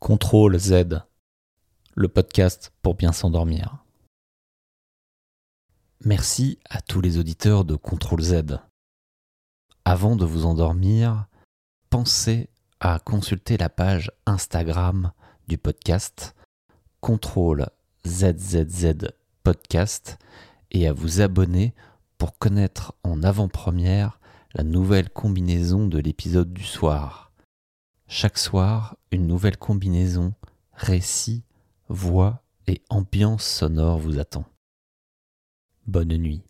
Contrôle Z, le podcast pour bien s'endormir. Merci à tous les auditeurs de Contrôle Z. Avant de vous endormir, pensez à consulter la page Instagram du podcast Contrôle ZZZ Podcast et à vous abonner pour connaître en avant-première la nouvelle combinaison de l'épisode du soir. Chaque soir, une nouvelle combinaison, récit, voix et ambiance sonore vous attend. Bonne nuit.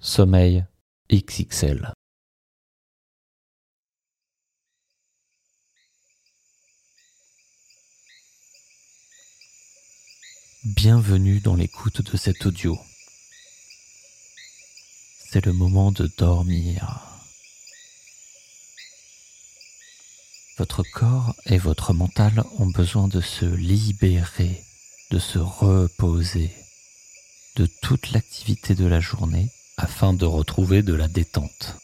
Sommeil XXL. Bienvenue dans l'écoute de cet audio. C'est le moment de dormir. Votre corps et votre mental ont besoin de se libérer, de se reposer de toute l'activité de la journée afin de retrouver de la détente.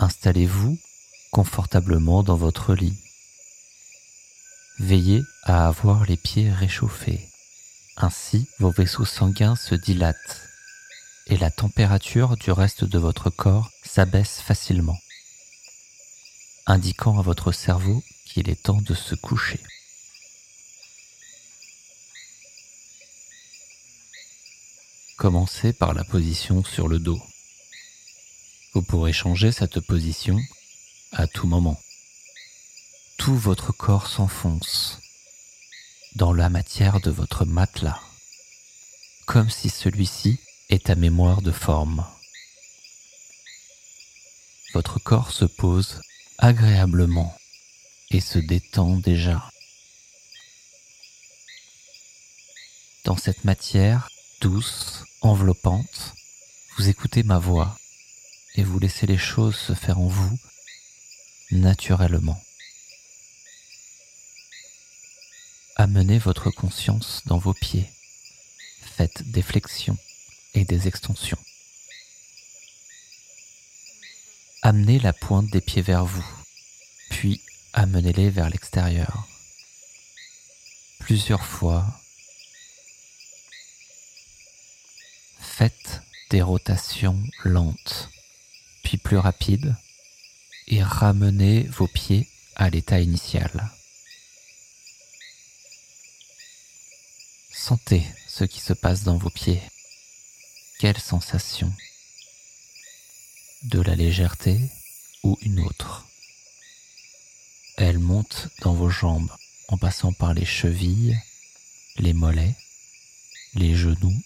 Installez-vous confortablement dans votre lit. Veillez à avoir les pieds réchauffés. Ainsi, vos vaisseaux sanguins se dilatent et la température du reste de votre corps s'abaisse facilement, indiquant à votre cerveau qu'il est temps de se coucher. Commencez par la position sur le dos. Vous pourrez changer cette position à tout moment tout votre corps s'enfonce dans la matière de votre matelas, comme si celui-ci est à mémoire de forme. Votre corps se pose agréablement et se détend déjà. Dans cette matière douce, enveloppante, vous écoutez ma voix et vous laissez les choses se faire en vous naturellement. Amenez votre conscience dans vos pieds. Faites des flexions et des extensions. Amenez la pointe des pieds vers vous, puis amenez-les vers l'extérieur. Plusieurs fois. Faites des rotations lentes, puis plus rapides, et ramenez vos pieds à l'état initial. Sentez ce qui se passe dans vos pieds. Quelle sensation? De la légèreté ou une autre? Elle monte dans vos jambes en passant par les chevilles, les mollets, les genoux,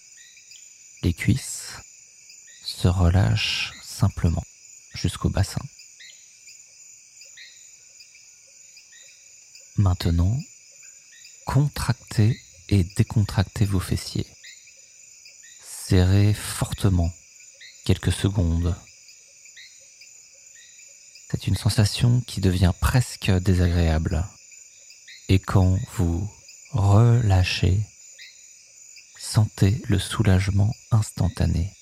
les cuisses, se relâche simplement jusqu'au bassin. Maintenant, contractez et décontractez vos fessiers. Serrez fortement quelques secondes. C'est une sensation qui devient presque désagréable. Et quand vous relâchez, sentez le soulagement instantané.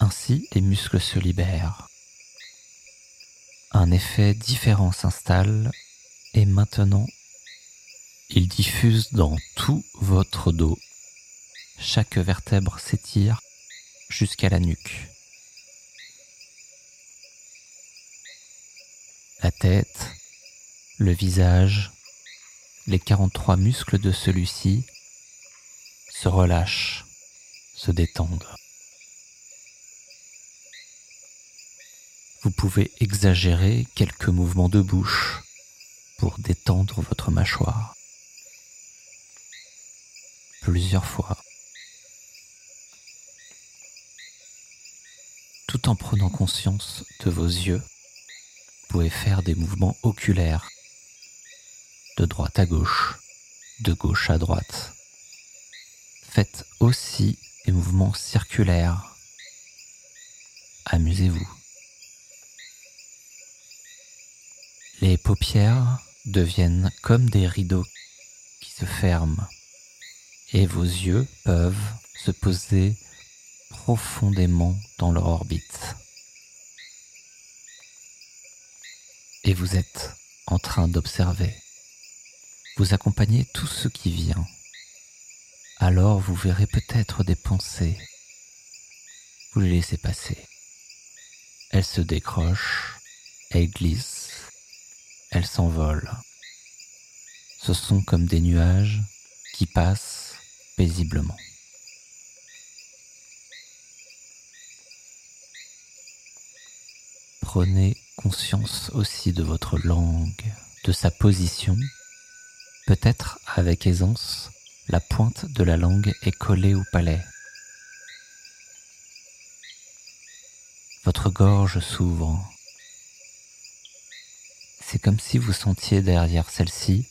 Ainsi, les muscles se libèrent. Un effet différent s'installe et maintenant il diffuse dans tout votre dos. Chaque vertèbre s'étire jusqu'à la nuque. La tête, le visage, les 43 muscles de celui-ci se relâchent, se détendent. Vous pouvez exagérer quelques mouvements de bouche pour détendre votre mâchoire plusieurs fois. En prenant conscience de vos yeux, vous pouvez faire des mouvements oculaires de droite à gauche, de gauche à droite. Faites aussi des mouvements circulaires. Amusez-vous. Les paupières deviennent comme des rideaux qui se ferment et vos yeux peuvent se poser profondément dans leur orbite. et vous êtes en train d'observer. Vous accompagnez tout ce qui vient. Alors vous verrez peut-être des pensées. Vous les laissez passer. Elles se décrochent, elles glissent, elles s'envolent. Ce sont comme des nuages qui passent paisiblement. Prenez conscience aussi de votre langue, de sa position. Peut-être avec aisance, la pointe de la langue est collée au palais. Votre gorge s'ouvre. C'est comme si vous sentiez derrière celle-ci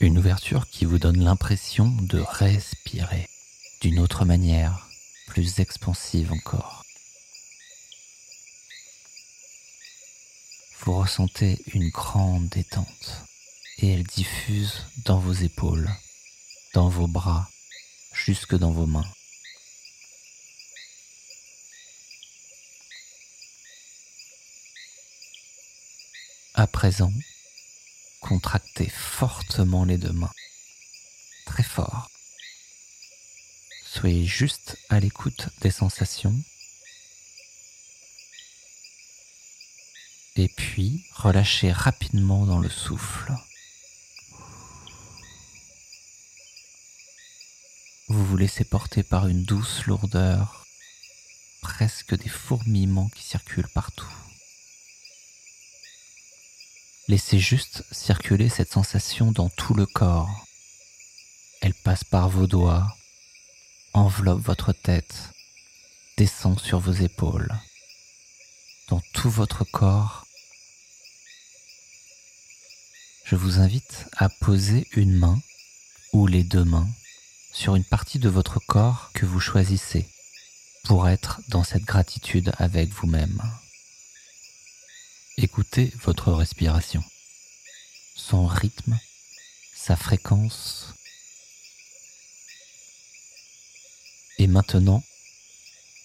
une ouverture qui vous donne l'impression de respirer d'une autre manière, plus expansive encore. Vous ressentez une grande détente et elle diffuse dans vos épaules, dans vos bras, jusque dans vos mains. À présent, contractez fortement les deux mains, très fort. Soyez juste à l'écoute des sensations et puis relâchez rapidement dans le souffle. Vous vous laissez porter par une douce lourdeur, presque des fourmillements qui circulent partout. Laissez juste circuler cette sensation dans tout le corps. Elle passe par vos doigts, enveloppe votre tête, descend sur vos épaules, dans tout votre corps. Je vous invite à poser une main ou les deux mains sur une partie de votre corps que vous choisissez pour être dans cette gratitude avec vous-même. Écoutez votre respiration, son rythme, sa fréquence. Et maintenant,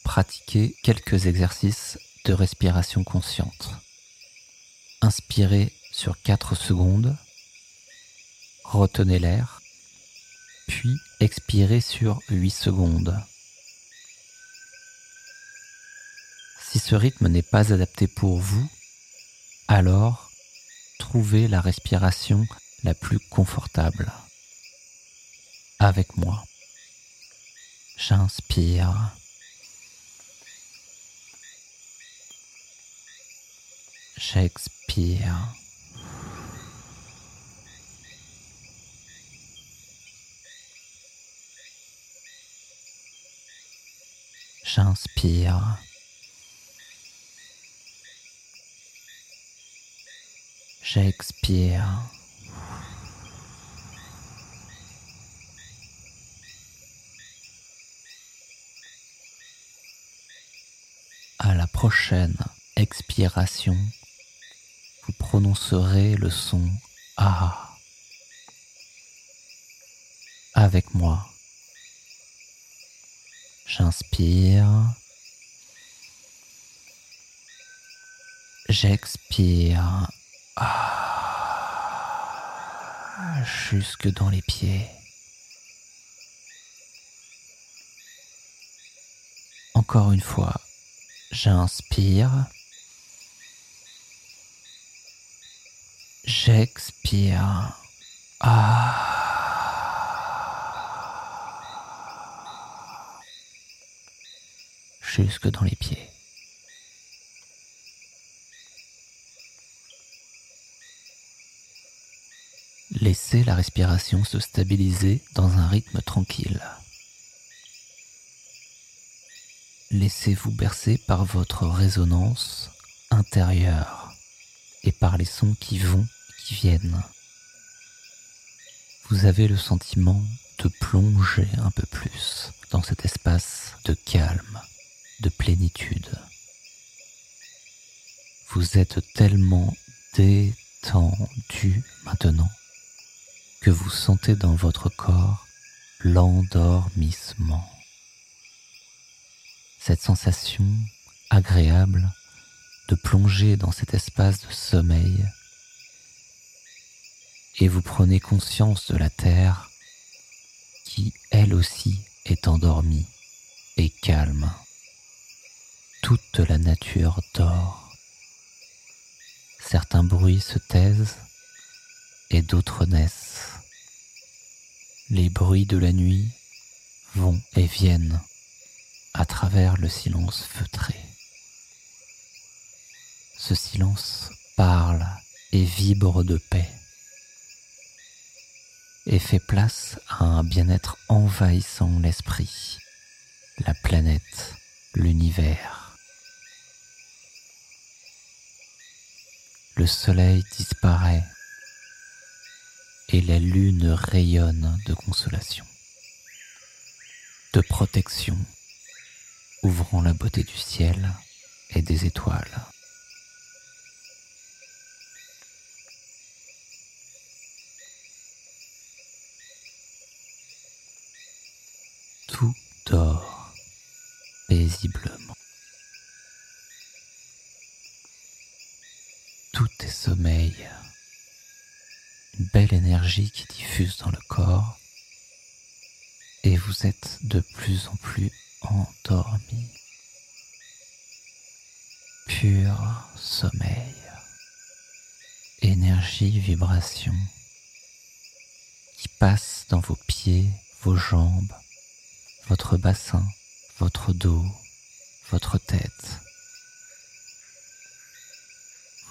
pratiquez quelques exercices respiration consciente. Inspirez sur 4 secondes, retenez l'air, puis expirez sur 8 secondes. Si ce rythme n'est pas adapté pour vous, alors trouvez la respiration la plus confortable. Avec moi. J'inspire. J'expire. J'inspire. J'expire. À la prochaine expiration, vous prononcerez le son A avec moi. J'inspire. J'expire. Ah, jusque dans les pieds. Encore une fois, j'inspire. J'expire. Ah. Jusque dans les pieds. Laissez la respiration se stabiliser dans un rythme tranquille. Laissez-vous bercer par votre résonance intérieure et par les sons qui vont viennent. Vous avez le sentiment de plonger un peu plus dans cet espace de calme, de plénitude. Vous êtes tellement détendu maintenant que vous sentez dans votre corps l'endormissement. Cette sensation agréable de plonger dans cet espace de sommeil et vous prenez conscience de la Terre qui, elle aussi, est endormie et calme. Toute la nature dort. Certains bruits se taisent et d'autres naissent. Les bruits de la nuit vont et viennent à travers le silence feutré. Ce silence parle et vibre de paix et fait place à un bien-être envahissant l'esprit, la planète, l'univers. Le soleil disparaît et la lune rayonne de consolation, de protection, ouvrant la beauté du ciel et des étoiles. Dort paisiblement. Tout est sommeil une belle énergie qui diffuse dans le corps et vous êtes de plus en plus endormi. Pur sommeil, énergie, vibration qui passe dans vos pieds, vos jambes, votre bassin, votre dos, votre tête.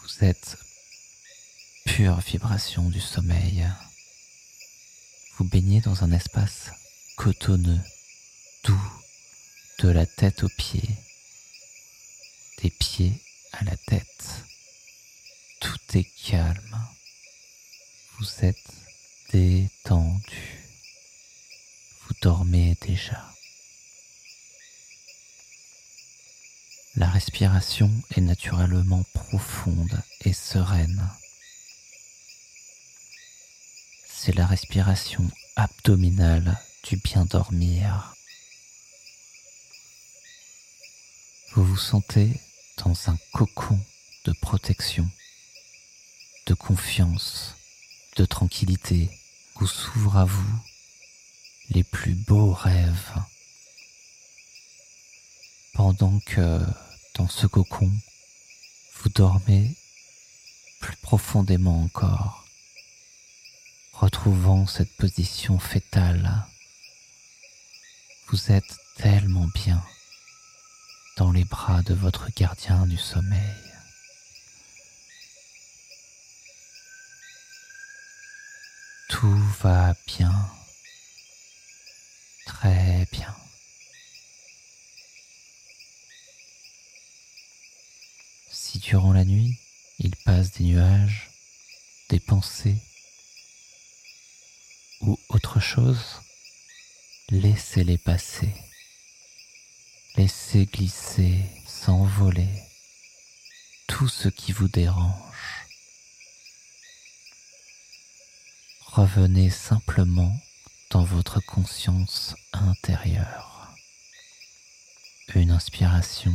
Vous êtes pure vibration du sommeil. Vous baignez dans un espace cotonneux, doux, de la tête aux pieds, des pieds à la tête. Tout est calme. Vous êtes détendu. Dormez déjà. La respiration est naturellement profonde et sereine c'est la respiration abdominale du bien dormir. Vous vous sentez dans un cocon de protection, de confiance, de tranquillité où s'ouvrent à vous les plus beaux rêves. Pendant que dans ce cocon, vous dormez plus profondément encore retrouvant cette position fétale. Vous êtes tellement bien dans les bras de votre gardien du sommeil. Tout va bien, très bien. Si durant la nuit, il passe des nuages, des pensées, ou autre chose, laissez-les passer. Laissez glisser, s'envoler tout ce qui vous dérange. Revenez simplement dans votre conscience intérieure. Une inspiration.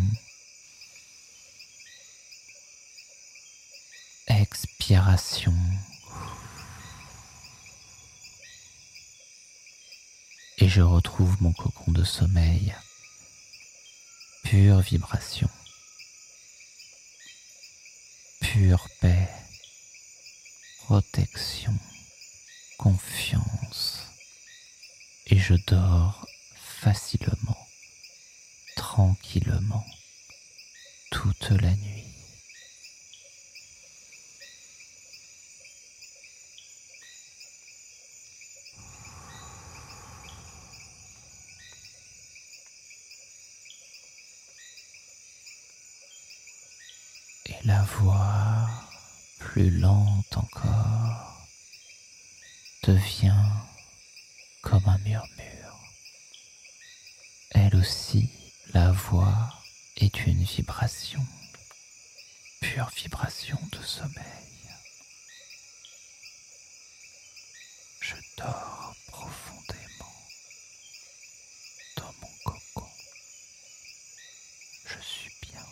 Expiration. et je retrouve mon cocon de sommeil. Pure vibration. Pure paix. Protection. Confiance. Et je dors facilement, tranquillement, toute la nuit. la voix, plus lente encore, devient comme un murmure. Elle aussi, la voix est une vibration, pure vibration de sommeil. Je dors profondément dans mon cocon. Je suis bien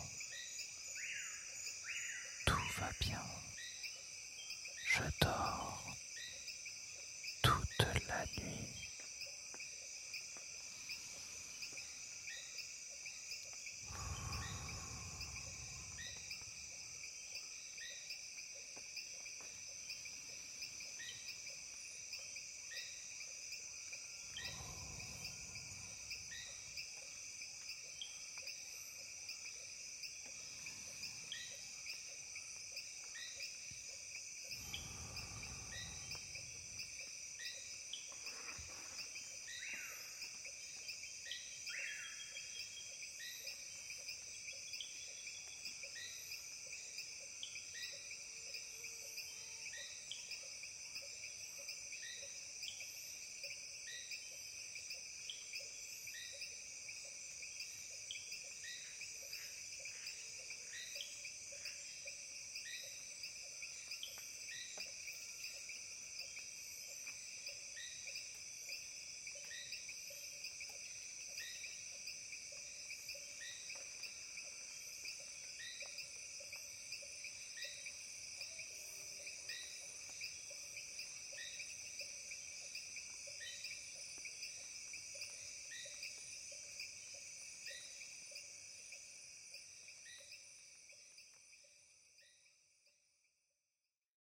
va bien. Je dors la nuit.